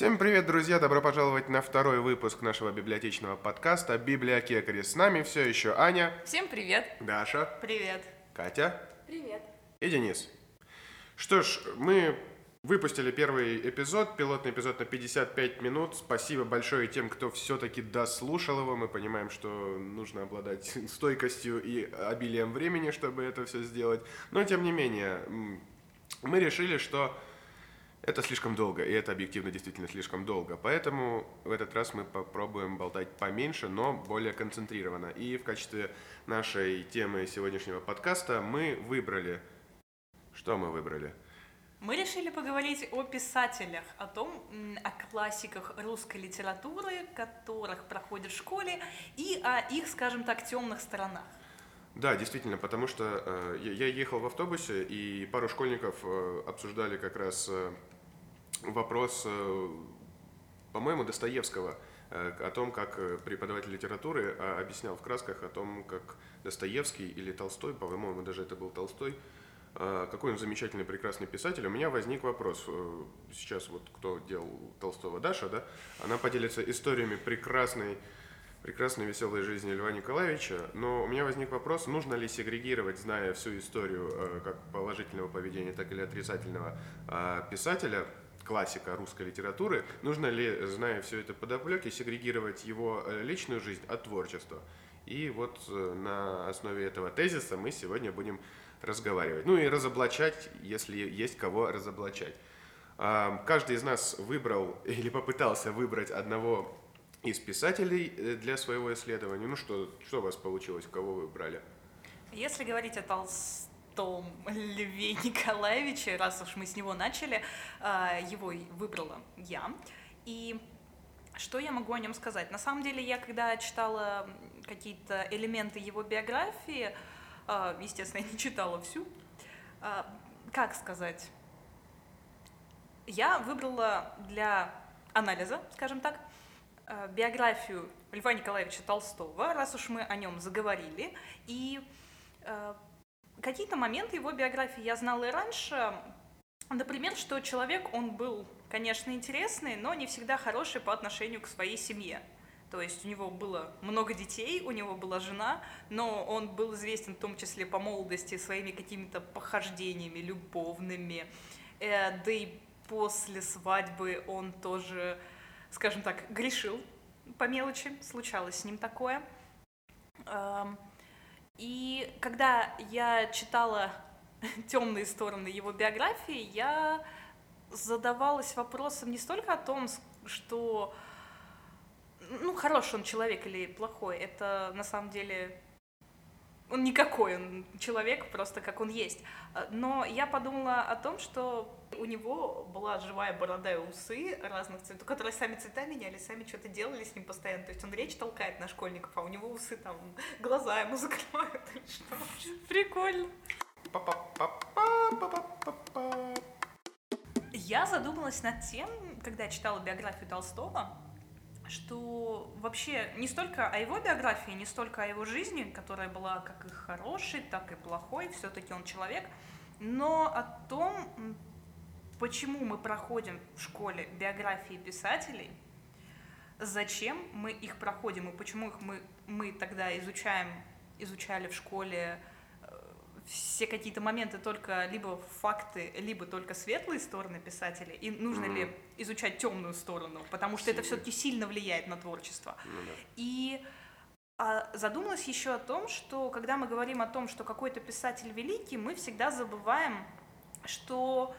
Всем привет, друзья! Добро пожаловать на второй выпуск нашего библиотечного подкаста «Библиотекари». С нами все еще Аня, Всем привет! Даша, Привет! Катя Привет. и Денис. Что ж, мы выпустили первый эпизод, пилотный эпизод на 55 минут. Спасибо большое тем, кто все-таки дослушал его. Мы понимаем, что нужно обладать стойкостью и обилием времени, чтобы это все сделать. Но, тем не менее, мы решили, что это слишком долго, и это объективно действительно слишком долго. Поэтому в этот раз мы попробуем болтать поменьше, но более концентрированно. И в качестве нашей темы сегодняшнего подкаста мы выбрали... Что мы выбрали? Мы решили поговорить о писателях, о том, о классиках русской литературы, которых проходят в школе, и о их, скажем так, темных сторонах. Да, действительно, потому что э, я ехал в автобусе, и пару школьников э, обсуждали как раз э, вопрос, э, по-моему, Достоевского, э, о том, как э, преподаватель литературы э, объяснял в красках о том, как Достоевский или Толстой, по-моему, даже это был Толстой, э, какой он замечательный, прекрасный писатель. У меня возник вопрос, э, сейчас вот кто делал Толстого, Даша, да, она поделится историями прекрасной прекрасной веселой жизни Льва Николаевича, но у меня возник вопрос, нужно ли сегрегировать, зная всю историю э, как положительного поведения, так или отрицательного э, писателя, классика русской литературы, нужно ли, зная все это подоплеки, сегрегировать его э, личную жизнь от творчества. И вот на основе этого тезиса мы сегодня будем разговаривать. Ну и разоблачать, если есть кого разоблачать. Каждый из нас выбрал или попытался выбрать одного из писателей э, для своего исследования. Ну что, что у вас получилось, кого вы брали? Если говорить о Толстом Льве Николаевиче, раз уж мы с него начали, а, его выбрала я. И что я могу о нем сказать? На самом деле, я когда читала какие-то элементы его биографии, а, естественно, я не читала всю, как сказать, я выбрала для анализа, скажем так, э, биографию Льва Николаевича Толстого, раз уж мы о нем заговорили. И э, какие-то моменты его биографии я знала и раньше. Например, что человек, он был, конечно, интересный, но не всегда хороший по отношению к своей семье. То есть у него было много детей, у него была жена, но он был известен в том числе по молодости своими какими-то похождениями любовными. Э, да и после свадьбы он тоже, скажем так, грешил по мелочи, случалось с ним такое. И когда я читала темные стороны его биографии, я задавалась вопросом не столько о том, что ну, хороший он человек или плохой, это на самом деле он никакой, он человек, просто как он есть. Но я подумала о том, что у него была живая борода и усы разных цветов, которые сами цвета меняли, сами что-то делали с ним постоянно. То есть он речь толкает на школьников, а у него усы там, глаза ему закрывают. или что. Прикольно. Я задумалась над тем, когда я читала биографию Толстого, что вообще не столько о его биографии, не столько о его жизни, которая была как и хорошей, так и плохой, все-таки он человек, но о том, почему мы проходим в школе биографии писателей, зачем мы их проходим и почему их мы, мы тогда изучаем, изучали в школе все какие-то моменты только либо факты, либо только светлые стороны писателя, и нужно Мгм. ли изучать темную сторону, потому что это Сильно. все-таки сильно влияет на творчество. Ну да. И а, задумалась еще о том, что когда мы говорим о том, что какой-то писатель великий, мы всегда забываем, что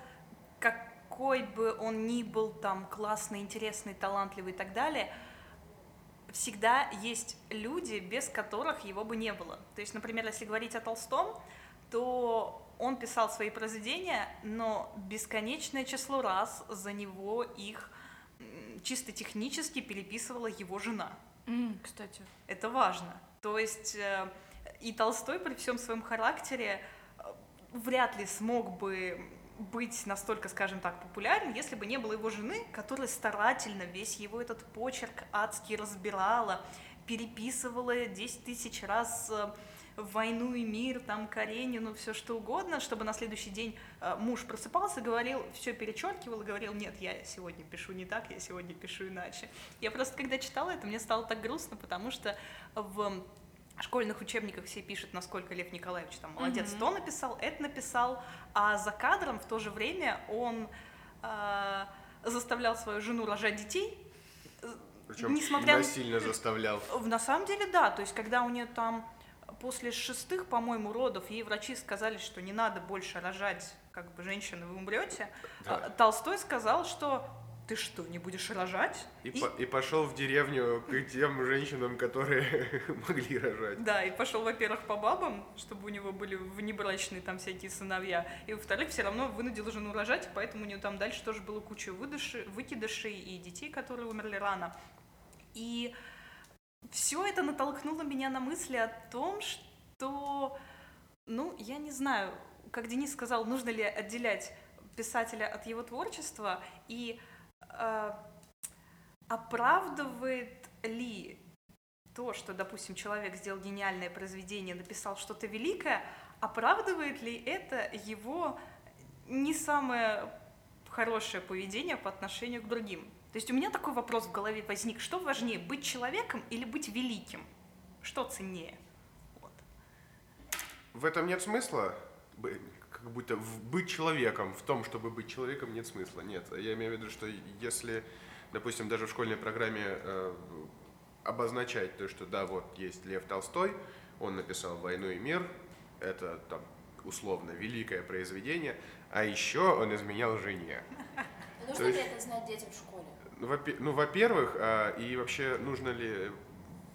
какой бы он ни был там классный, интересный, талантливый и так далее, всегда есть люди, без которых его бы не было. То есть, например, если говорить о Толстом, то он писал свои произведения, но бесконечное число раз за него их чисто технически переписывала его жена. М, кстати. Это важно. То есть э, и Толстой при всем своем характере э, вряд ли смог бы быть настолько, скажем так, популярен, если бы не было его жены, которая старательно весь его этот почерк адски разбирала, переписывала 10 тысяч раз э, в войну и мир, там, Каренину, все что угодно, чтобы на следующий день э, муж просыпался, говорил, все перечеркивал и говорил, нет, я сегодня пишу не так, я сегодня пишу иначе. Я просто, когда читала это, мне стало так грустно, потому что в школьных учебниках все пишут, насколько Лев Николаевич там молодец, mm-hmm. то написал, это написал, а за кадром в то же время он э, заставлял свою жену рожать детей, причем Несмотря... насильно заставлял. На самом деле, да. То есть, когда у нее там после шестых, по-моему, родов ей врачи сказали, что не надо больше рожать, как бы, женщины, вы умрете, да. А, Толстой сказал, что ты что, не будешь рожать? И, и... По и пошел в деревню к тем женщинам, которые могли рожать. Да, и пошел, во-первых, по бабам, чтобы у него были внебрачные там всякие сыновья, и, во-вторых, все равно вынудил жену рожать, поэтому у нее там дальше тоже было куча выдыши, выкидышей и детей, которые умерли рано. И все это натолкнуло меня на мысли о том, что, ну, я не знаю, как Денис сказал, нужно ли отделять писателя от его творчества и э, оправдывает ли то, что, допустим, человек сделал гениальное произведение, написал что-то великое, оправдывает ли это его не самое хорошее поведение по отношению к другим? То есть у меня такой вопрос в голове возник, что важнее, быть человеком или быть великим? Что ценнее? Вот. В этом нет смысла, как будто быть человеком, в том, чтобы быть человеком, нет смысла. Нет, я имею в виду, что если, допустим, даже в школьной программе э, обозначать то, что да, вот есть Лев Толстой, он написал «Войну и мир», это там условно великое произведение, а еще он изменял жене. Нужно ли это знать детям в школе? Ну, во-первых, а, и вообще нужно ли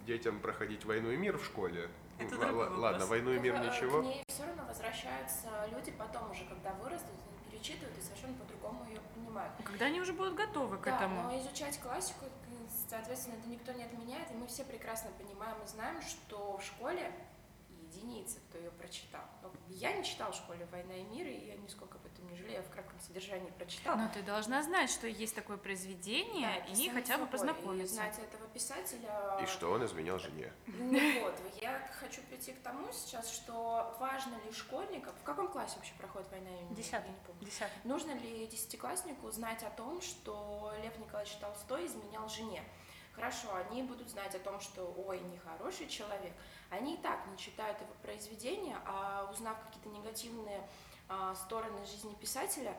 детям проходить войну и мир в школе? Это ну, ладно, вопрос. войну и мир к, ничего. К ней все равно возвращаются люди потом уже, когда вырастут, перечитывают и совершенно по-другому ее понимают. Когда они уже будут готовы к да, этому. но изучать классику, соответственно, это никто не отменяет, и мы все прекрасно понимаем и знаем, что в школе единицы, кто ее прочитал. Я не читал в школе «Война и мир», и я нисколько об этом не жалею, я в кратком содержании прочитала. Но ты должна знать, что есть такое произведение, да, и хотя бы познакомиться. И знать этого писателя. И что он изменял жене. Ну вот, я хочу прийти к тому сейчас, что важно ли школьникам, в каком классе вообще проходит «Война и мир»? Десятый. Десятый. Нужно ли десятикласснику знать о том, что Лев Николаевич Толстой изменял жене? Хорошо, они будут знать о том, что ой, нехороший человек. Они и так не читают его произведения, а узнав какие-то негативные а, стороны жизни писателя,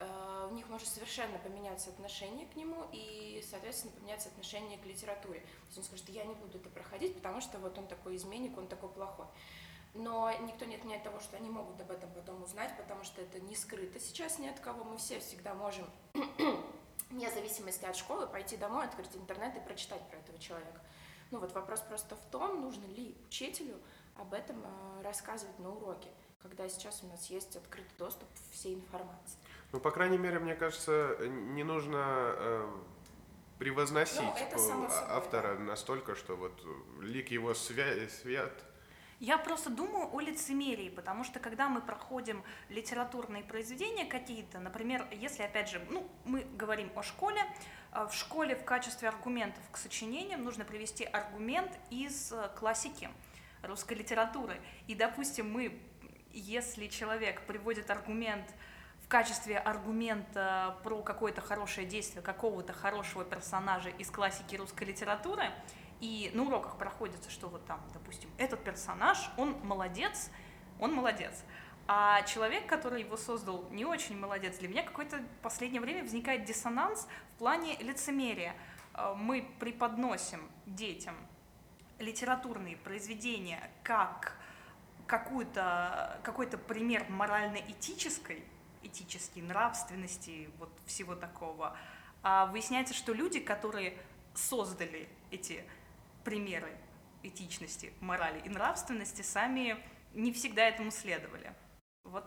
а, у них может совершенно поменяться отношение к нему и, соответственно, поменяться отношение к литературе. То есть он скажет, я не буду это проходить, потому что вот он такой изменник, он такой плохой. Но никто не отменяет того, что они могут об этом потом узнать, потому что это не скрыто сейчас ни от кого. Мы все всегда можем вне зависимости от школы, пойти домой, открыть интернет и прочитать про этого человека. Ну вот вопрос просто в том, нужно ли учителю об этом э, рассказывать на уроке, когда сейчас у нас есть открытый доступ к всей информации. Ну, по крайней мере, мне кажется, не нужно э, превозносить ну, автора да. настолько, что вот лик его свя- свят, я просто думаю о лицемерии, потому что когда мы проходим литературные произведения какие-то, например, если опять же, ну, мы говорим о школе, э, в школе в качестве аргументов к сочинениям нужно привести аргумент из э, классики русской литературы. И, допустим, мы, если человек приводит аргумент в качестве аргумента про какое-то хорошее действие какого-то хорошего персонажа из классики русской литературы, и на уроках проходится, что вот там, допустим, этот персонаж, он молодец, он молодец. А человек, который его создал, не очень молодец. Для меня какое-то последнее время возникает диссонанс в плане лицемерия. Э, мы преподносим детям литературные произведения как какую-то, какой-то пример морально-этической, этической нравственности, вот всего такого. А выясняется, что люди, которые создали эти примеры этичности, морали и нравственности сами не всегда этому следовали. Вот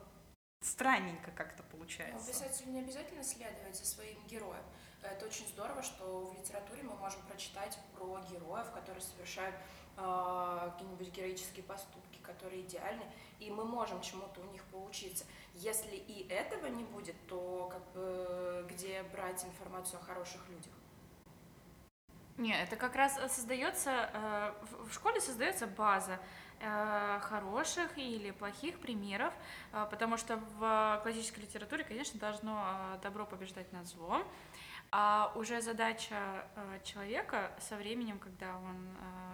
странненько как-то получается. Но писателю не обязательно следовать за своим героем. Это очень здорово, что в литературе мы можем прочитать про героев, которые совершают э, какие-нибудь героические поступки, которые идеальны, и мы можем чему-то у них поучиться. Если и этого не будет, то как бы где брать информацию о хороших людях? Нет, это как раз создается, э, в школе создается база. э, хороших или плохих примеров, э, потому что в классической литературе, конечно, должно э, добро побеждать над злом. А уже задача э, человека со временем, когда он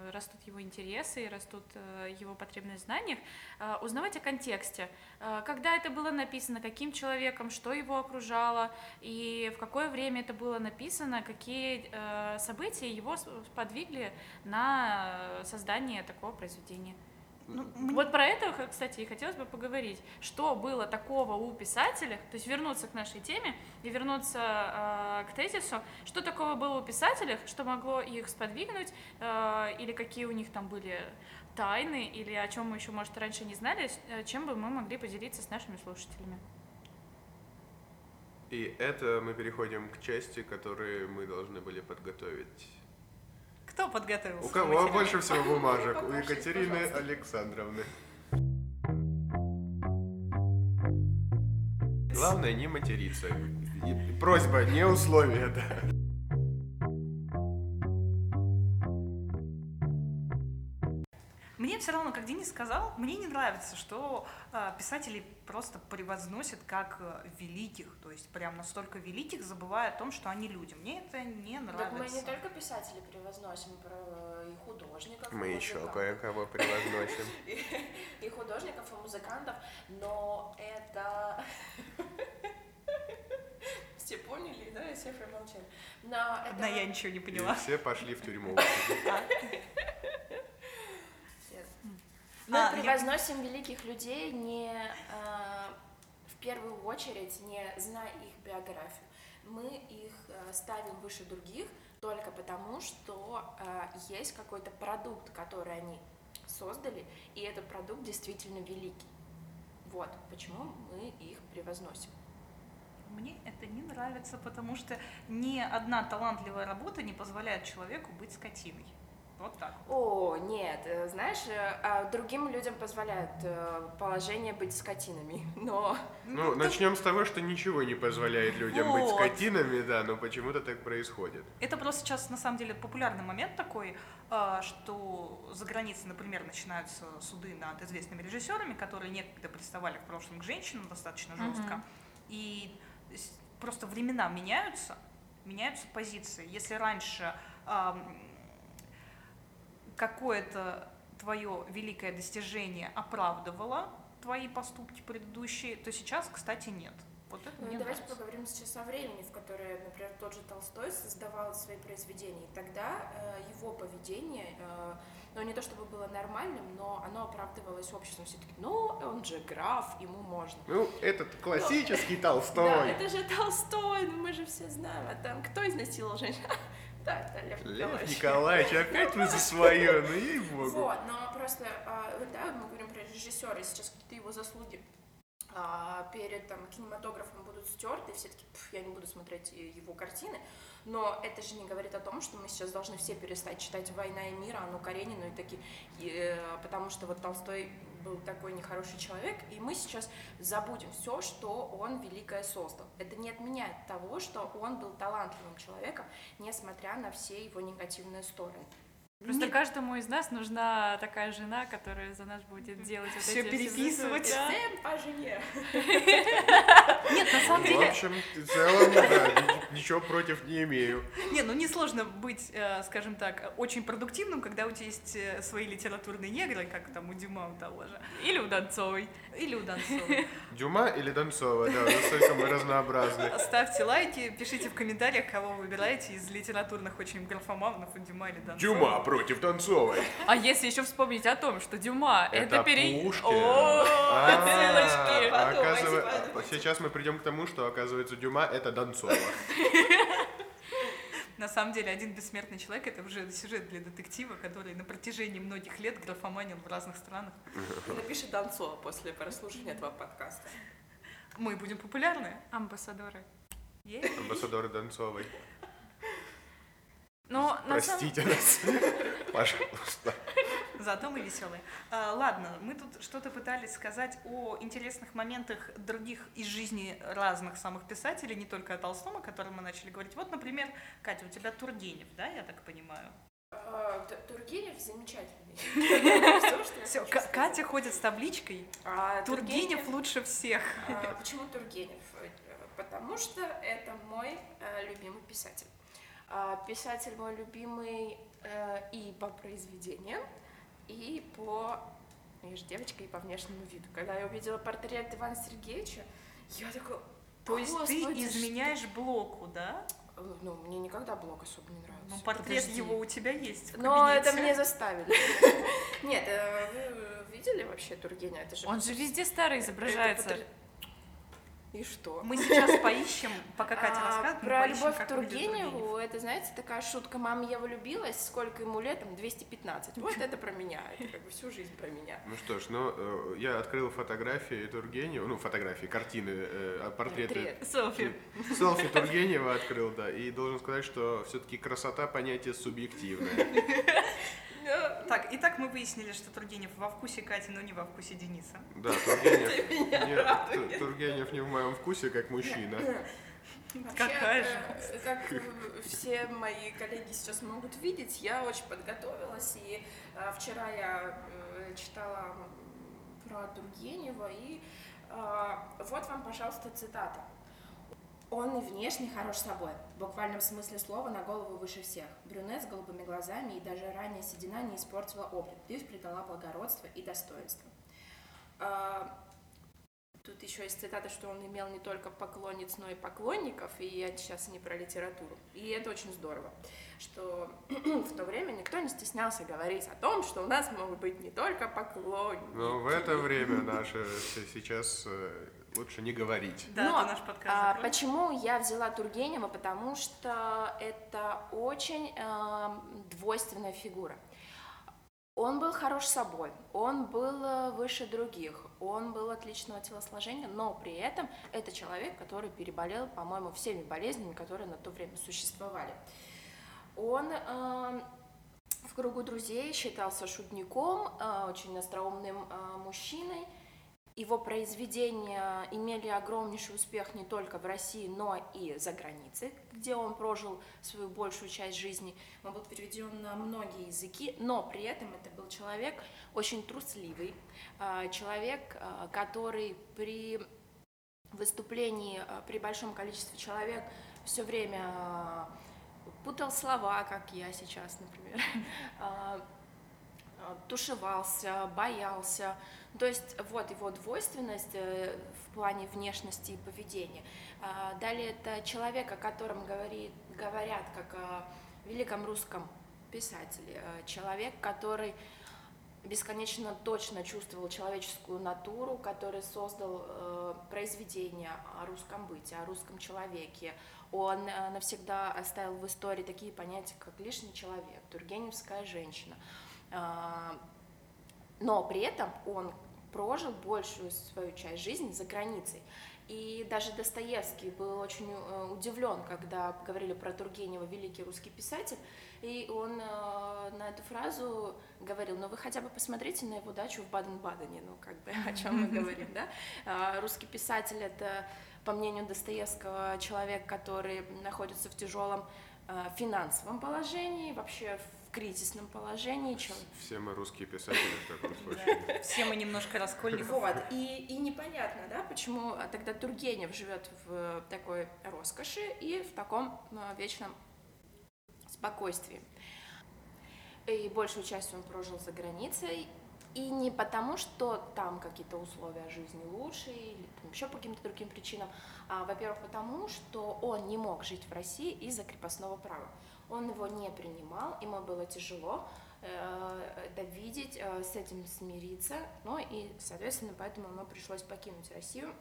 э, растут его интересы, растут э, его потребность в знаниях, узнавать о контексте, когда это было написано, каким человеком, что его окружало и в какое время это было написано, какие события его сподвигли на создание такого произведения. Ну, Вот про это, кстати, и хотелось бы поговорить. Что было такого у писателя, то есть вернуться к нашей теме и вернуться э, к тезису, что такого было у писателей, что могло их сподвигнуть, э, или какие у них там были тайны, или о чем мы еще, может, раньше не знали, э, чем бы мы могли поделиться с нашими слушателями. И это мы переходим к части, которую мы должны были подготовить. Кто подготовил? У кого материал? больше всего бумажек? У Екатерины. Александровны. Главное не материться. И Просьба, не условие, да. Как Денис сказал, мне не нравится, что э, писатели просто превозносят как э, великих, то есть прям настолько великих, забывая о том, что они люди. Мне это не Так нравится. мы не только писателей превозносим, и художников, и Мы еще музыкантов. кое-кого превозносим. и, и художников, и музыкантов, но это... Все поняли, да, все промолчали. Но это... Одна я ничего не И поняла. все пошли в тюрьму. Мы А, я- превозносим великих людей не э, в первую очередь, не зная их биографию. Мы их э, ставим выше других только потому, что э, есть какой-то продукт, который они создали, и этот продукт действительно великий. Вот почему мы их превозносим. Мне это не нравится, потому что ни одна талантливая работа не позволяет человеку быть скотиной. Вот так. О, нет, э, знаешь, э, а другим людям позволяют э, положение быть скотинами, но Ну, начнем с того, что ничего не позволяет людям быть Вот. скотинами, да, но почему-то так происходит. Это просто сейчас, на самом деле, популярный момент такой, а, что за границей, например, начинаются суды над известными режиссерами, которые некогда приставали в прошлом к женщинам достаточно жестко. И с- просто времена меняются, меняются позиции. Если раньше какое-то твое великое достижение оправдывало твои поступки предыдущие, то сейчас, кстати, нет. Вот это Ну, мне давайте нравится. поговорим сейчас о времени, в которое, например, тот же Толстой создавал свои произведения. И тогда э, его поведение, э, ну не то чтобы было нормальным, но оно оправдывалось обществом. Все таки ну, он же граф, ему можно. Ну, этот классический Да, Толстой. это же Толстой, ну мы же все знаем. А там кто изнасиловал женщин? Да, это Лев Лев Николаевич. Николаевич, опять вы за свое, ну ей-богу. Вот, но просто, а, да, мы говорим про режиссера, сейчас какие-то его заслуги а, перед там, кинематографом будут стерты, все таки я не буду смотреть его картины, но это же не говорит о том, что мы сейчас должны все перестать читать «Война и мир», Анну Каренину и такие, и, э, потому что вот Толстой был такой нехороший человек, и мы сейчас забудем все, что он великое создал. Это не отменяет того, что он был талантливым человеком, несмотря на все его негативные стороны. Просто Нет. каждому из нас нужна такая жена, которая за нас будет делать вот Всё эти все переписывать. Да. Всем по жене. Нет, на самом В деле, общем, в целом, да, ни- ничего против не имею. Не, ну несложно быть, э, скажем так, очень продуктивным, когда у тебя есть э, свои литературные негры, как там у Дюма у того же, Или у Донцовой. или у Донцова. Дюма или Донцова, да, насколько мы разнообразны. Ставьте лайки, пишите в комментариях, кого вы выбираете из литературных очень графоманов, у Дюма или Донцова. Дюма против Донцовой. А если еще вспомнить о том, что Дюма это, Это пере... Пушкин. О, А. Сейчас мы придем к тому, что, оказывается, Дюма — это Донцова. На самом деле, один бессмертный человек — это уже сюжет для детектива, который на протяжении многих лет графоманил в разных странах. И напиши Донцова после прослушивания этого подкаста. Мы будем популярны. Амбассадоры. Амбассадоры Донцовой. Но на самом Простите нас, пожалуйста. Зато мы веселые. А, ладно, мы тут что-то пытались сказать о интересных моментах других из жизни разных самых писателей, не только о Толстом, о котором мы начали говорить. Вот, например, Катя, у тебя Тургенев, да, я так понимаю? А, Тургенев замечательный. Все. Катя ходит с табличкой. А, Тургенев лучше всех. А, Почему Тургенев? Э, Потому что это мой э, любимый писатель. А, Писатель мой любимый э, и по произведениям, и по... Я же девочка, и по внешнему виду. Когда я увидела портрет Ивана Сергеевича, я такая... То есть ты «Господи, изменяешь блоку, да? что-» Ну, мне никогда блог особо не нравился. Ну, портрет Подожди. его у тебя есть Но это мне заставили. Нет, э, вы видели вообще Тургенева? Это же Он же везде старый изображается. И что? Мы сейчас поищем, пока Катя А, рассказывает, Про любовь к. Тургеневу, это, знаете, такая шутка. Мама, я влюбилась, сколько ему лет? Там 215. Вот это про меня. Это как бы всю жизнь про меня. Ну что ж, ну, э, я открыл фотографии Тургенева, ну, фотографии, картины, э, а портреты. Портрет. Селфи. Селфи Тургенева открыл, да, и должен сказать, что все-таки красота понятие субъективное. Так, итак, мы выяснили, что Тургенев во вкусе Кати, но не во вкусе Дениса. Да, Тургенев, не, Ту- Тургенев не в моем вкусе, как мужчина. Вообще, Какая же? э, Как э, все мои коллеги сейчас могут видеть, я очень подготовилась, и э, вчера я э, читала про Тургенева, и э, вот вам, пожалуйста, цитата. Он и внешне хорош собой, в буквальном смысле слова на голову выше всех. Брюнет с голубыми глазами и даже ранняя седина не испортила облик, лишь придала благородство и достоинство. А, Тут еще есть цитата, что он имел не только поклонниц, но и поклонников, и я сейчас не про литературу. И это очень здорово, что в то время никто не стеснялся говорить о том, что у нас могут быть не только поклонники. Но в это время наше с- сейчас э, лучше не говорить. Да, Но, ты наш подкаст а, закрой. почему я взяла Тургенева? Потому что это очень эм, двойственная фигура. Он был хорош собой, он был э, выше других, он был отличного телосложения, но при этом это человек, который переболел, по-моему, всеми болезнями, которые на то время существовали. Он эм, в кругу друзей считался шутником, э, очень остроумным э, мужчиной, его произведения имели огромнейший успех не только в России, но и за границей, где он прожил свою большую часть жизни. Он был переведен на многие языки, но при этом это был человек очень трусливый, а, человек, а, который при выступлении а, при большом количестве человек все время путал слова, как я сейчас, например, тушевался, боялся. То есть вот его двойственность э, в плане внешности и поведения. А, Далее это человек, о котором говорит, говорят как о великом русском писателе. Э, Человек, который бесконечно точно чувствовал человеческую натуру, который создал э, произведение о русском быте, о русском человеке. Он э, навсегда оставил в истории такие понятия, как лишний человек, тургеневская женщина. Но при этом он прожил большую свою часть жизни за границей. И даже Достоевский был очень э, удивлен, когда говорили про Тургенева, великий русский писатель, и он э, на эту фразу говорил, ну вы хотя бы посмотрите на его дачу в Баден-Бадене, ну как бы о чем мы говорим, да? А, Русский писатель это, по мнению Достоевского, человек, который находится в тяжелом э, финансовом положении, вообще в кризисном положении, чел- Все мы русские писатели в таком случае. Все мы немножко раскольников. Вот, и, и непонятно, да, почему а, тогда Тургенев живет в такой роскоши и в таком а, вечном спокойствии. И большую часть он прожил за границей, и не потому, что там какие-то условия жизни лучше или там еще по каким-то другим причинам, а, во-первых, потому, что он не мог жить в России из-за крепостного права. Он его не принимал, ему было тяжело э, это видеть, э, с этим смириться, ну и, соответственно, поэтому ему пришлось покинуть Россию.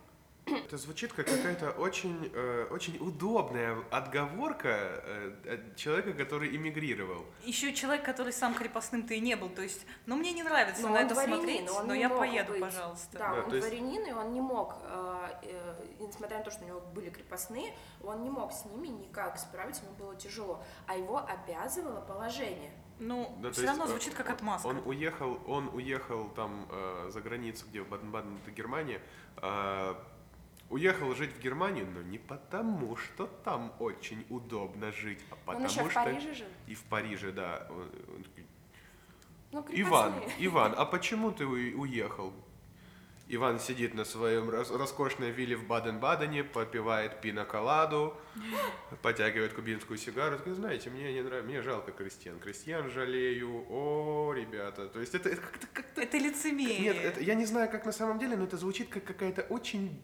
Это звучит как какая-то очень, э, очень удобная отговорка э, от человека, который эмигрировал. Еще человек, который сам крепостным-то и не был. То есть, ну мне не нравится Но на это дворянин, смотреть, он но я поеду, быть. пожалуйста. Да, Да, он есть- дворянин, и он не мог, э, э, несмотря на то, что у него были крепостные, он не мог с ними никак справиться, ему было тяжело, а его обязывало положение. Ну, Да, все есть, равно э, звучит как отмазка. Он уехал, он уехал там э, за границу, где в Баден-Баден, это Германия, э, уехал жить в Германию, но не потому, что там очень удобно жить, а Он потому еще в что... Париже жил. И в Париже, да. Он- он Ну, Иван. Иван, а почему ты уехал? Иван сидит на своем роскошной вилле в Баден-Бадене, попивает пиноколаду, потягивает кубинскую сигару. Такой, знаете, мне не нравится, мне жалко крестьян. Крестьян жалею, о, ребята. То есть это, это как-то как Это лицемерие. Нет, это, я не знаю, как на самом деле, но это звучит как какая-то очень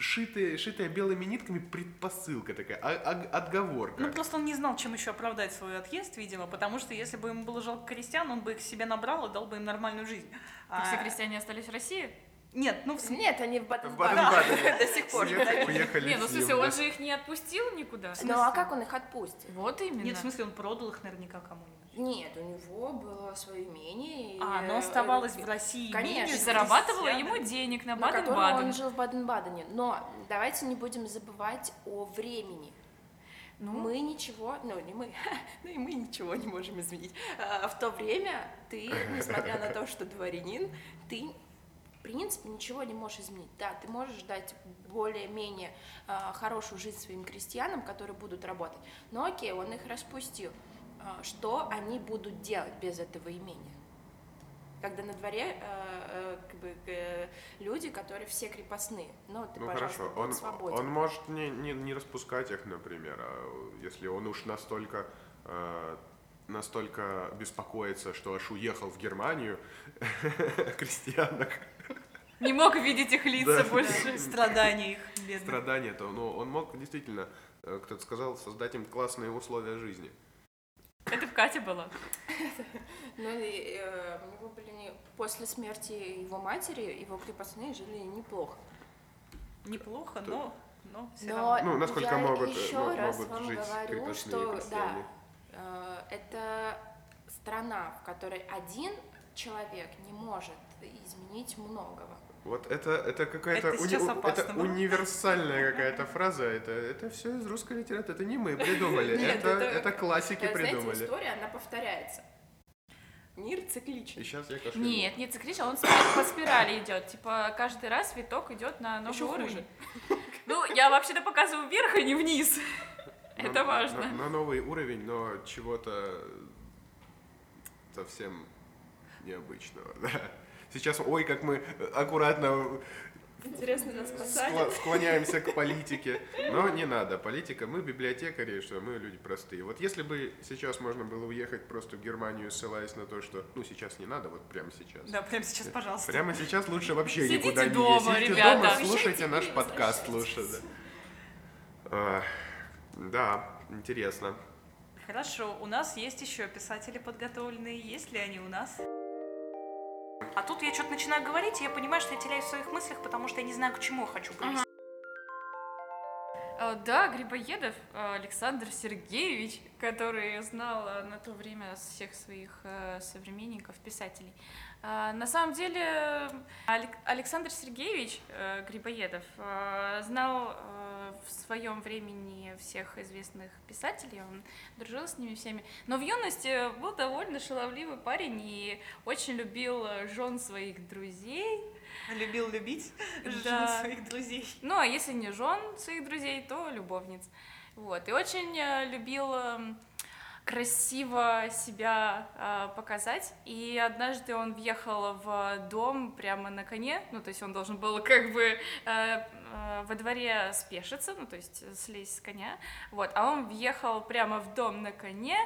шитая, шитая белыми нитками предпосылка такая, а- а- отговорка. Ну, просто он не знал, чем еще оправдать свой отъезд, видимо, потому что если бы ему было жалко крестьян, он бы их себе набрал и дал бы им нормальную жизнь. Так А- все крестьяне остались в России? Нет, ну, в смысле... Нет, они в Баден-Бадене. до сих пор. Уехали- Уехали Не, ну в смысле, он же их не отпустил никуда. Ну а как он их отпустит? Вот именно. Нет, в смысле, он продал их наверняка кому-нибудь. Нет, у него было свое имение. А, э, но оставалось э, в России Конечно. крестьянами. ему денег на котором он Баден-Баден. жил в Баден-Бадене. Но давайте не будем забывать о времени. Ну, Мы ничего, ну не мы, ну и мы ничего не можем изменить. А, В то время ты, несмотря на то, что дворянин, ты в принципе ничего не можешь изменить. Да, ты можешь дать более-менее а, хорошую жизнь своим крестьянам, которые будут работать. Но окей, он их распустил. А, Что они будут делать без этого имения? Когда на дворе э, э, как бы, э, люди, которые все крепостные. Ну, ты, Ну хорошо, он, свободен. он может не, не, не распускать их, например, а если он уж настолько, э, настолько беспокоится, что аж уехал в Германию, крестьянок, не мог видеть их лица Да. больше. Страдания их, бедных. страдания, то ну, он мог действительно, э, кто-то сказал, создать им классные условия жизни. Это в Кате было. Ну, и, э, у него были не... после смерти его матери, его крепостные жили неплохо. Неплохо, но, но все Но равно. Ну, насколько я могут, э, еще мо- раз могут вам жить говорю, что да, э, это страна, в которой один человек не может изменить многого. Вот это, это какая-то Это уни- опасно это было. универсальная какая-то фраза. Это, это все из русской литературы. Это не мы придумали. Нет, это, это- это классики Э, Знаете, придумали. история, она повторяется. Мир И цикличен. сейчас я кашлю. Нет, не циклично, он по спирали идет. Типа каждый раз виток идет на новый Еще уровень. хуже. Ну, я вообще-то показываю вверх, а не вниз. На- Это важно. На, на новый уровень, но чего-то совсем необычного. да. Сейчас, ой, как мы аккуратно Интересно, нас склоняемся к политике. Но не надо. Политика, мы библиотекари, что мы люди простые. Вот если бы сейчас можно было уехать просто в Германию, ссылаясь на то, что, ну, сейчас не надо, вот прямо сейчас. Да, прямо сейчас, пожалуйста. Прямо сейчас лучше вообще Сидите никуда не дома, ездите. ребята. дома, слушайте наш подкаст лучше. Да. А, да, интересно. Хорошо, у нас есть еще писатели подготовленные. Есть ли они у нас? А тут я что-то начинаю говорить, и я понимаю, что я теряюсь в своих мыслях, потому что я не знаю, к чему я хочу привести. А, Да, Грибоедов а, Александр Сергеевич, который знал а, на то время всех своих э, современников, писателей. На самом деле Алек- Александр Сергеевич э, Грибоедов э, знал э, в своем времени всех известных писателей, он дружил с ними всеми, но в юности был довольно шаловливый парень и очень любил э, жен своих друзей, Любил любить жен Да. своих друзей. ну, а если не жен своих друзей, то любовниц. Вот. И очень э, любил эм, красиво себя э, показать. И однажды он въехал в дом прямо на коне. Ну, то есть он должен был как бы э, э, во дворе спешиться, ну, то есть слезть с коня. Вот. А он въехал прямо в дом на коне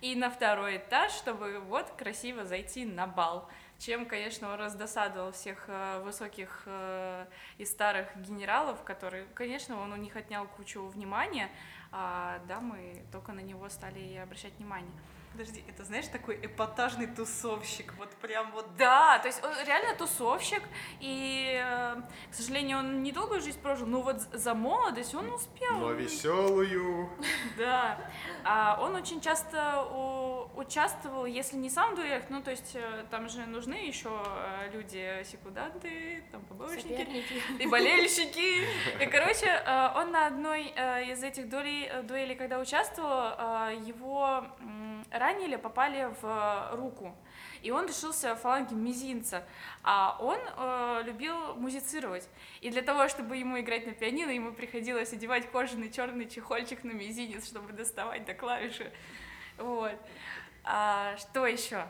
и на второй этаж, чтобы вот красиво зайти на бал. Чем, конечно, он раздосадовал всех э, высоких э, и старых генералов, которые, конечно, он у них отнял кучу внимания, а дамы только на него стали обращать внимание. Подожди, это знаешь такой эпатажный тусовщик, вот прям вот Да, то есть он реально тусовщик, и, э, к сожалению, он недолгую жизнь прожил, но вот за молодость он успел. Но веселую. Да. А он очень часто у- участвовал, если не сам дуэт, ну, то есть э, там же нужны еще э, люди, секунданты, там, побочники Соперники. и болельщики. И, короче, он на одной из этих дуэлей, дуэлей когда участвовал, его ранили, попали в руку. И он лишился фаланги мизинца. А он э, любил музицировать. И для того, чтобы ему играть на пианино, ему приходилось одевать кожаный черный чехольчик на мизинец, чтобы доставать до клавиши. Вот. А, что еще?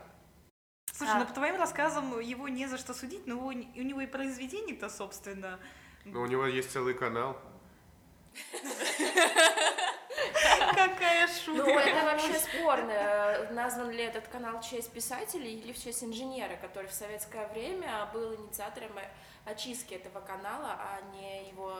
Слушай, А. ну по твоим рассказам его не за что судить, но у не- у него и произведений-то, собственно, Ну, у него есть целый канал. какая Ну, это вообще спорно. Э, Назван ли этот канал в честь писателей или в честь инженера, который в советское время был инициатором э, очистки этого канала, а не его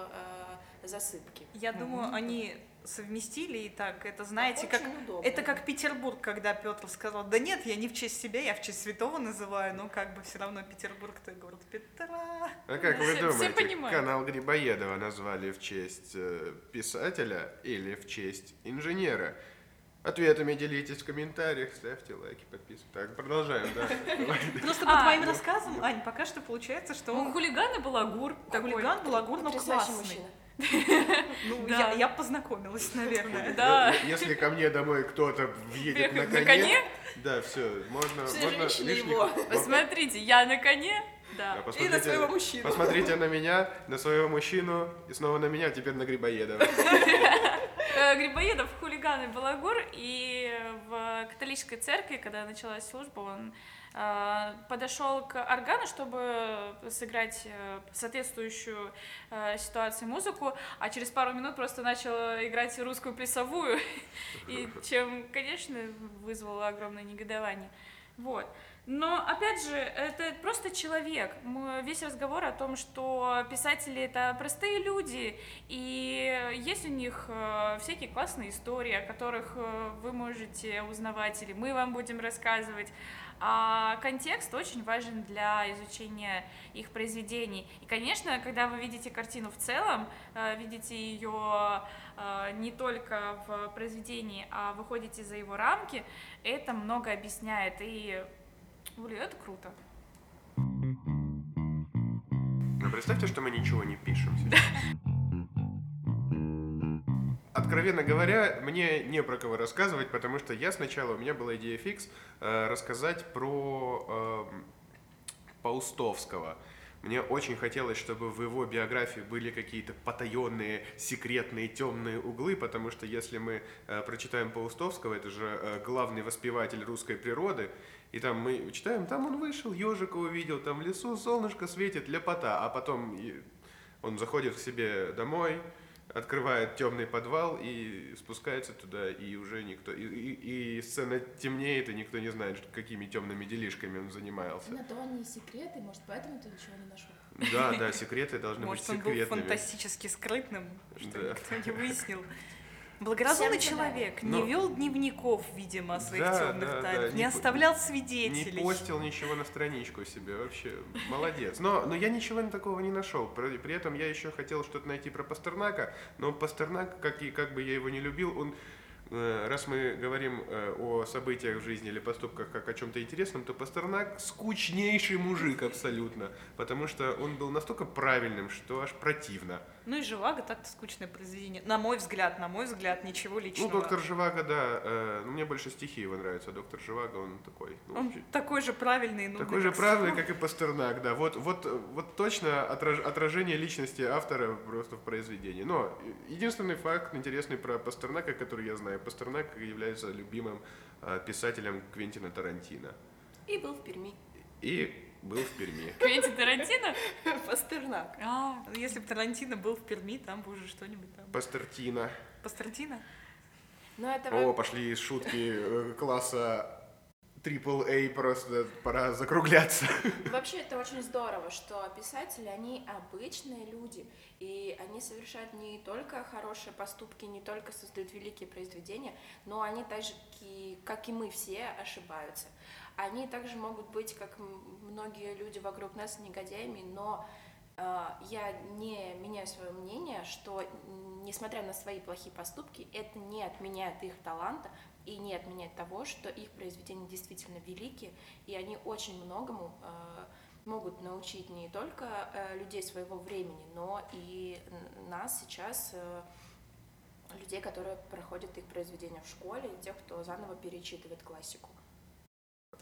э, засыпки. Я думаю, они совместили и так, это знаете, как... Очень удобно. Это как Петербург, когда Петр сказал, да нет, я не в честь себя, я в честь святого называю, но как бы все равно Петербург, то город Петра. А как вы Все- все думаете, понимают. канал Грибоедова назвали в честь э, писателя или в честь инженера? Ответами делитесь в комментариях, ставьте лайки, подписывайтесь. Так, продолжаем, да. Просто по А, твоим ну. рассказам, Ань, пока что получается, что Ну, он хулиган и балагур такой. хулиган, балагур, но классный. Ну, Да. я, я познакомилась, наверное. Да. Если ко мне домой кто-то въедет на Ехать на коне, коне? да, все, можно, Все можно лишних- его. Мо- Посмотрите, я на коне. да, Да. И на своего мужчину. Посмотрите на меня, на своего мужчину, и снова на меня, а теперь на Грибоедова. Э, Грибоедов хулиган и балагур, и в католической церкви, когда началась служба, он э, подошел к органу, чтобы сыграть э, соответствующую э, ситуации музыку, а через пару минут просто начал играть русскую плясовую, и чем, конечно, вызвало огромное негодование. Вот. Но, опять же, это просто человек. Весь разговор о том, что писатели — это простые люди, и есть у них э, всякие классные истории, о которых э, вы можете узнавать, или мы вам будем рассказывать. А контекст очень важен для изучения их произведений. И, конечно, когда вы видите картину в целом, э, видите ее не только в произведении, а выходите за его рамки, это много объясняет. И, блин, это круто. Ну, представьте, что мы ничего не пишем сейчас. Откровенно говоря, мне не про кого рассказывать, потому что я сначала, у меня была идея фикс э, рассказать про эм, Паустовского. Мне очень хотелось, чтобы в его биографии были какие-то потаенные, секретные, темные углы, потому что если мы э, прочитаем Паустовского, это же э, главный воспеватель русской природы, и там мы читаем, там он вышел, ежика увидел, там в лесу солнышко светит, ляпота, а потом он заходит к себе домой, открывает темный подвал и спускается туда, и уже никто... И, и- и сцена темнеет, и никто не знает, что- какими темными делишками он занимался. На то они и секреты, может, поэтому ты ничего не нашел. Да, да, секреты должны Может, быть он был секретными. фантастически скрытным, что Да. никто не выяснил. Благоразумный Всем человек, Но- не вел дневников, видимо, своих Да, темных да, тайн, да, не не оставлял Не свидетелей. постил ничего на страничку себе, вообще молодец. Но, но я ничего такого не нашел. При, при этом я еще хотел что-то найти про Пастернака, но Пастернак, как, и, как бы я его не любил, он э, раз мы говорим э, о событиях в жизни или поступках как о чем-то интересном, то Пастернак скучнейший мужик абсолютно, потому что он был настолько правильным, что аж противно. Ну и Живаго так-то скучное произведение. На мой взгляд, на мой взгляд, ничего Ну, личного. доктор Живаго, да, э, ну, мне больше стихи его нравятся. Доктор Живаго, он такой. ну, Он такой же правильный, ну Такой же правильный, как и Пастернак, да. Вот, вот, вот точно отраж- отражение личности автора просто в произведении. Но единственный факт интересный про Пастернака, который я знаю, Пастернак является любимым э, писателем Квентина Тарантино. И был в Перми. И был в Перми. Квентин Тарантино? Пастернак. А, Ну, Если бы Тарантино был в Перми, там бы уже что-нибудь там. Пастертино. Пастартино? Но это О, пошли шутки э, класса AAA, просто пора закругляться. вообще это очень здорово, что писатели, они обычные люди, и они совершают не только хорошие поступки, не только создают великие произведения, но они так же, ки- как и мы все, ошибаются. Они также могут быть, как многие люди вокруг нас, негодяями, но А, я не меняю свое мнение, что несмотря на свои плохие поступки, это не отменяет их таланта и не отменяет того, что их произведения действительно великие, и они очень многому а, могут научить не только э, людей своего времени, но и нас сейчас, э, людей, которые проходят их произведения в школе, и тех, кто заново перечитывает классику.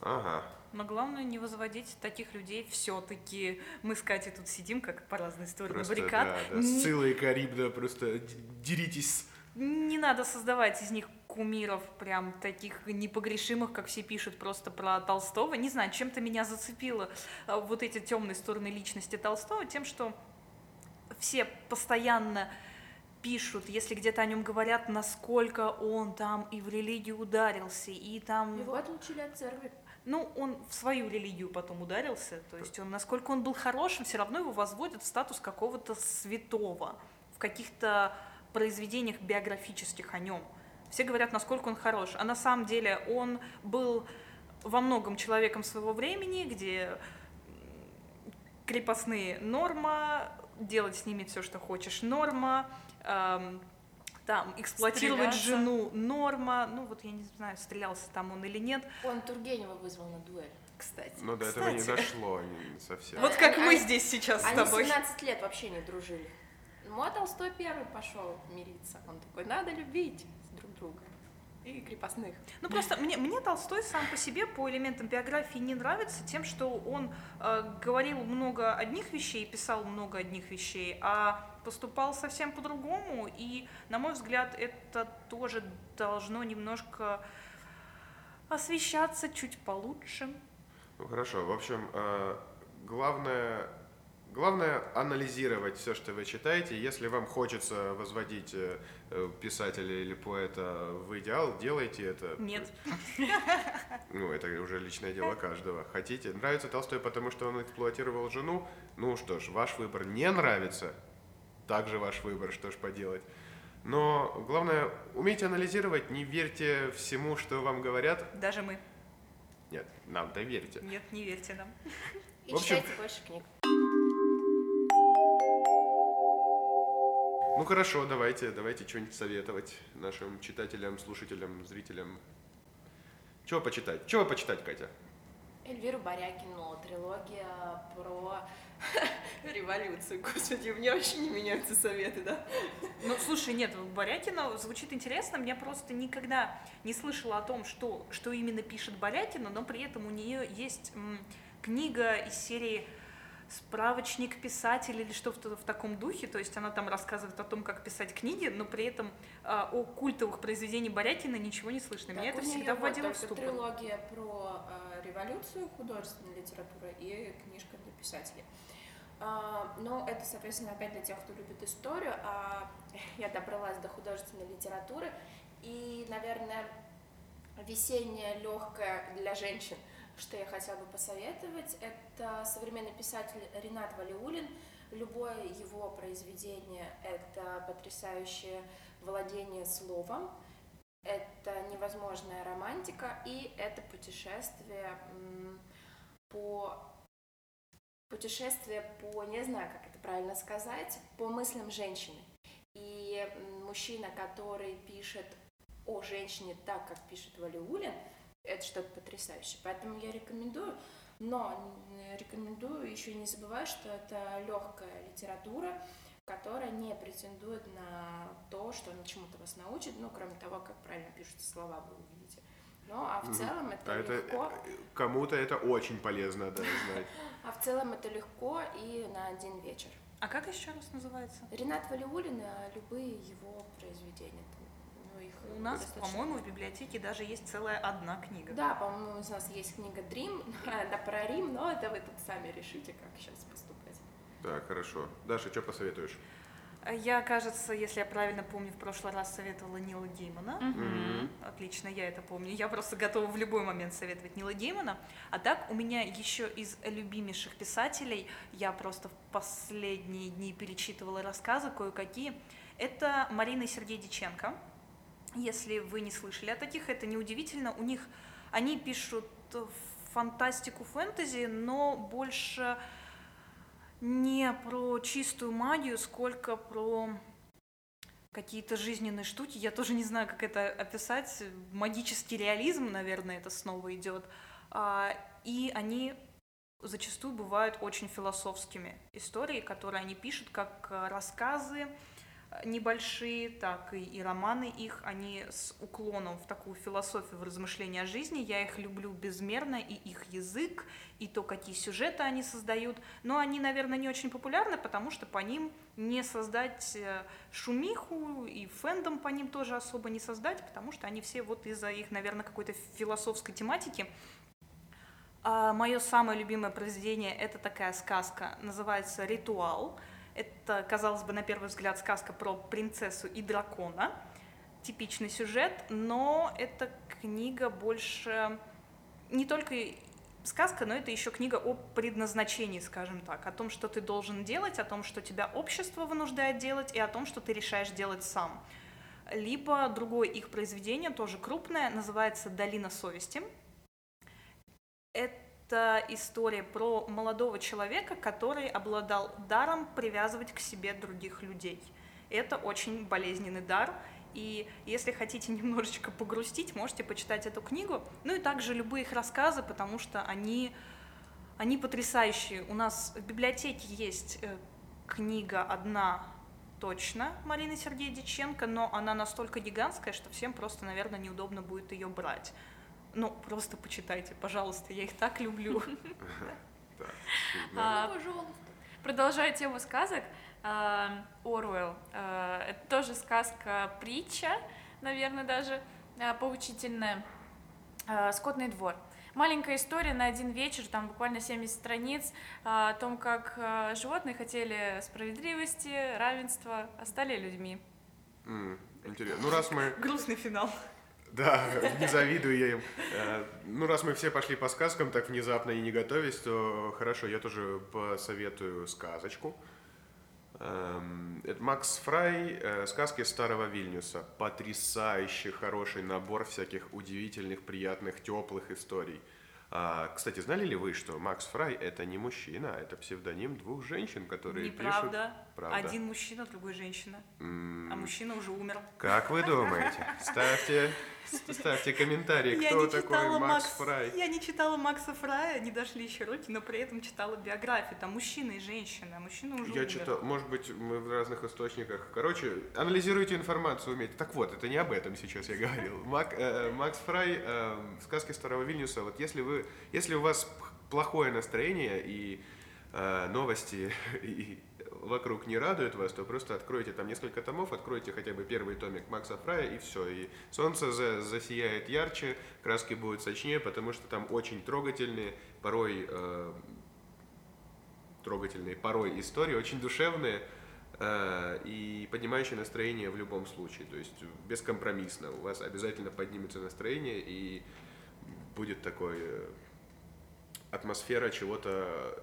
Ага. Но главное не возводить таких людей все-таки. Мы с Катей тут сидим, как по разные стороны Просто, баррикад. да, да, Не- Сцилла и Карибда просто д- деритесь. Не надо создавать из них кумиров прям таких непогрешимых, как все пишут просто про Толстого. Не знаю, чем-то меня зацепило а, вот эти темные стороны личности Толстого, тем, что все постоянно пишут, если где-то о нем говорят, насколько он там и в религию ударился, и там... Его отлучили от церкви. Ну, он в свою религию потом ударился, то есть он, насколько он был хорошим, все равно его возводят в статус какого-то святого в каких-то произведениях биографических о нем. Все говорят, насколько он хорош, а на самом деле он был во многом человеком своего времени, где крепостные норма, делать с ними все, что хочешь, норма, эм, там, эксплуатировать Стреляться. жену, норма, ну вот я не знаю, стрелялся там он или нет, Он Тургенева вызвал на дуэль, кстати. Но до этого не Кстати. дошло не совсем. Вот Они- как мы они- здесь сейчас с Они тобой. 17 лет вообще не дружили. Ну, а Толстой первый пошел мириться. Он такой, надо любить друга. И крепостных. Ну просто мне, мне Толстой сам по себе по элементам биографии не нравится тем, что он э, говорил много одних вещей, писал много одних вещей, а поступал совсем по-другому. И, на мой взгляд, это тоже должно немножко освещаться чуть получше. Ну хорошо, в общем, э, главное, главное анализировать все, что вы читаете. Если вам хочется возводить э, э, писателя или поэта в идеал, делайте это. Нет. Ну, это уже личное дело каждого. Хотите? Нравится Толстой, потому что он эксплуатировал жену? Ну что ж, ваш выбор не нравится. Также ваш выбор, что ж поделать. Но главное, умейте анализировать, не верьте всему, что вам говорят. Даже мы. Нет, нам доверьте. Нет, не верьте нам. И В общем- читайте больше книг. Ну хорошо, давайте, давайте что-нибудь советовать нашим читателям, слушателям, зрителям. Чего почитать? Чего почитать, Катя? Эльвиру Борякину, трилогия про революцию. Господи, у меня вообще не меняются советы, да? Ну, слушай, нет, Борякина звучит интересно. Я просто никогда не слышала о том, что, что именно пишет Борякина, но при этом у нее есть м, книга из серии справочник писателя или что-то в таком духе, то есть она там рассказывает о том, как писать книги, но при этом а, о культовых произведениях Борякина ничего не слышно. Меня Так, это всегда вот вводило в только ступор. трилогия про э, революцию, художественная литература и книжка для писателей. А, но это, соответственно, опять для тех, кто любит историю. А я добралась до художественной литературы. И, наверное, весенняя легкая для женщин, что я хотела бы посоветовать, это современный писатель Ренат Валиулин. Любое его произведение — это потрясающее владение словом, это невозможная романтика и это путешествие по путешествие по, не знаю, как это правильно сказать, по мыслям женщины. И мужчина, который пишет о женщине так, как пишет Валиулин, это что-то потрясающее. Поэтому я рекомендую, но рекомендую еще не забывать, что это легкая литература, которая не претендует на то, что она чему-то вас научит, ну, кроме того, как правильно пишутся слова, вы увидите. Ну, а в целом это А это легко. э, кому-то это очень полезно, да, знать. А в целом это легко и на один вечер. А как еще раз называется? Ренат Валиулин, а любые его произведения. У нас, по-моему, в библиотеке даже есть целая одна книга. Да, по-моему, у нас есть книга Дрим, да, про Рим, но это вы тут сами решите, как сейчас поступать. Так, хорошо. Даша, что посоветуешь? Я, кажется, если я правильно помню, в прошлый раз советовала Нила Геймана. Мгм. Отлично, я это помню. Я просто готова в любой момент советовать Нила Геймана. А так, у меня еще из любимейших писателей, я просто в последние дни перечитывала рассказы кое-какие, это Марина и Сергей Диченко. Если вы не слышали о таких, это неудивительно. У них они пишут фантастику, фэнтези, но больше не про чистую магию, сколько про какие-то жизненные штуки. Я тоже не знаю, как это описать. Магический реализм, наверное, это снова идет. А, и они зачастую бывают очень философскими. Истории, которые они пишут как рассказы, небольшие, так и, и романы их, они с уклоном в такую философию, в размышления о жизни. Я их люблю безмерно, и их язык, и то, какие сюжеты они создают. Но они, наверное, не очень популярны, потому что по ним не создать э, шумиху, и фэндом по ним тоже особо не создать, потому что они все вот из-за их, наверное, какой-то философской тематики. А мое самое любимое произведение – это такая сказка, называется «Ритуал». Это, казалось бы, на первый взгляд сказка про принцессу и дракона. Типичный сюжет, но эта книга больше не только сказка, но это еще книга о предназначении, скажем так, о том, что ты должен делать, о том, что тебя общество вынуждает делать, и о том, что ты решаешь делать сам. Либо другое их произведение, тоже крупное, называется «Долина совести». Это это история про молодого человека, который обладал даром привязывать к себе других людей. Это очень болезненный дар, и если хотите немножечко погрустить, можете почитать эту книгу. Ну и также любые их рассказы, потому что они, они потрясающие. У нас в библиотеке есть э, книга одна точно Марины Сергея Диченко, но она настолько гигантская, что всем просто, наверное, неудобно будет ее брать. Ну, просто почитайте, пожалуйста, я их так люблю. А, пожалуйста. Продолжая тему сказок, а, Оруэлл, а, это тоже сказка-притча, наверное, даже поучительная. «Скотный двор». Маленькая история на один вечер, там буквально 70 страниц, о том, как животные хотели справедливости, равенства, а стали людьми. интересно. Ну, раз мы... Грустный финал. Да, не завидую я им. Э, ну, раз мы все пошли по сказкам так внезапно и не готовясь, то хорошо, я тоже посоветую сказочку. Эм, это Макс Фрай, э, сказки старого Вильнюса. Потрясающий хороший набор всяких удивительных, приятных, теплых историй. А, кстати, знали ли вы, что Макс Фрай это не мужчина, а это псевдоним двух женщин, которые Неправда. пишут... Правда. Один мужчина, другой женщина. Mm. А мужчина уже умер. Как вы думаете? Ставьте Ставьте комментарии, кто такой Макс Фрай. Я не читала Макса Фрая, не дошли еще руки, но при этом читала биографию. Там мужчина и женщина, а мужчина уже Я читал, может быть, мы в разных источниках. Короче, анализируйте информацию, умеете. Так вот, это не об этом сейчас я говорил. Мак, э, Макс Фрай, э, сказки Старого Вильнюса. Вот если вы, если у вас плохое настроение и э, новости и вокруг не радует вас, то просто откройте там несколько томов, откройте хотя бы первый томик Макса Фрая и все. И солнце за, засияет ярче, краски будут сочнее, потому что там очень трогательные, порой э, трогательные, порой истории, очень душевные э, и поднимающие настроение в любом случае. То есть бескомпромиссно. У вас обязательно поднимется настроение и будет такой э, атмосфера чего-то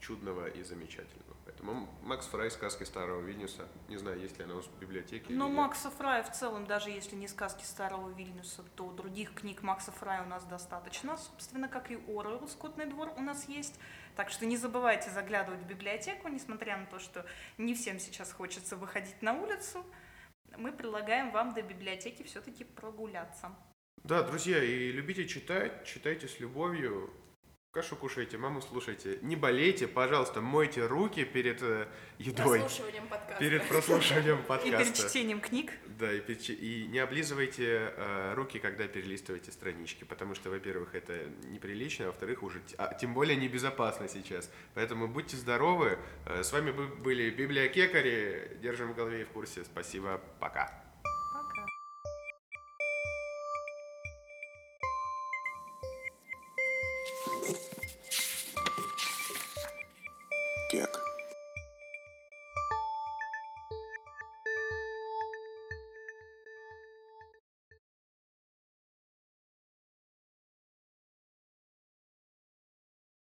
чудного и замечательного. Поэтому Макс Фрай «Сказки старого Вильнюса». Не знаю, есть ли она у нас в библиотеке. Ну, Макса Фрая в целом, даже если не «Сказки старого Вильнюса», то других книг Макса Фрая у нас достаточно, собственно, как и Оруэлл «Скотный двор» у нас есть. Так что не забывайте заглядывать в библиотеку, несмотря на то, что не всем сейчас хочется выходить на улицу. Мы предлагаем вам до библиотеки все-таки прогуляться. Да, друзья, и любите читать, читайте с любовью, Кашу кушайте, маму слушайте. Не болейте, пожалуйста, мойте руки перед э, едой. Прослушиванием подкаста. Перед прослушиванием подкаста. И перед чтением книг. Да, и, перед, и не облизывайте э, руки, когда перелистываете странички, потому что, во-первых, это неприлично, а во-вторых, уже а, тем более небезопасно сейчас. Поэтому будьте здоровы. Э, с вами были библиотекари. Держим в голове и в курсе. Спасибо. Пока.